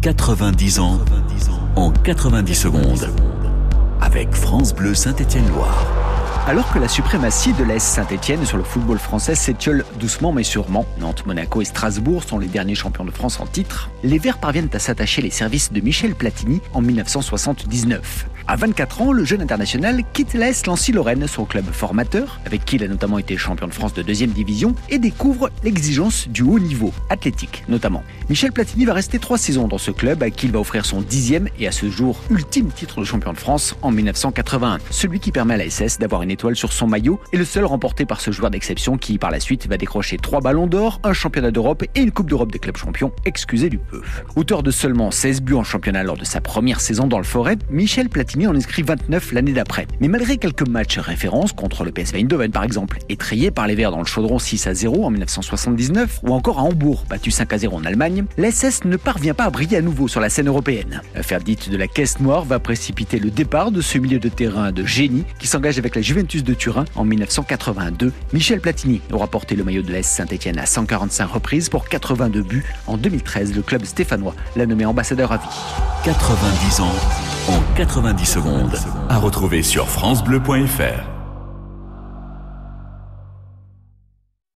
90 ans en 90 secondes. Avec France Bleu Saint-Étienne-Loire. Alors que la suprématie de l'AS Saint-Etienne sur le football français s'étiole doucement mais sûrement, Nantes, Monaco et Strasbourg sont les derniers champions de France en titre, les Verts parviennent à s'attacher les services de Michel Platini en 1979. À 24 ans, le jeune international quitte l'AS Lancy-Lorraine, son club formateur, avec qui il a notamment été champion de France de deuxième division, et découvre l'exigence du haut niveau, athlétique notamment. Michel Platini va rester trois saisons dans ce club à qui il va offrir son dixième et à ce jour ultime titre de champion de France en 1981, celui qui permet à la SS d'avoir une étoile sur son maillot et le seul remporté par ce joueur d'exception qui par la suite va décrocher trois ballons d'or, un championnat d'Europe et une Coupe d'Europe des clubs champions, excusez du peu. Auteur de seulement 16 buts en championnat lors de sa première saison dans le Forêt, Michel Platini en inscrit 29 l'année d'après. Mais malgré quelques matchs références contre le PSV Eindhoven par exemple, étrayé par les Verts dans le chaudron 6 à 0 en 1979 ou encore à Hambourg, battu 5 à 0 en Allemagne, l'SS ne parvient pas à briller à nouveau sur la scène européenne. L'affaire dite de la caisse noire va précipiter le départ de ce milieu de terrain de génie qui s'engage avec la Juventus de Turin en 1982. Michel Platini aura porté le maillot de l'Est Saint-Etienne à 145 reprises pour 82 buts. En 2013, le club stéphanois l'a nommé ambassadeur à vie. 90 ans en 90 secondes. À retrouver sur FranceBleu.fr.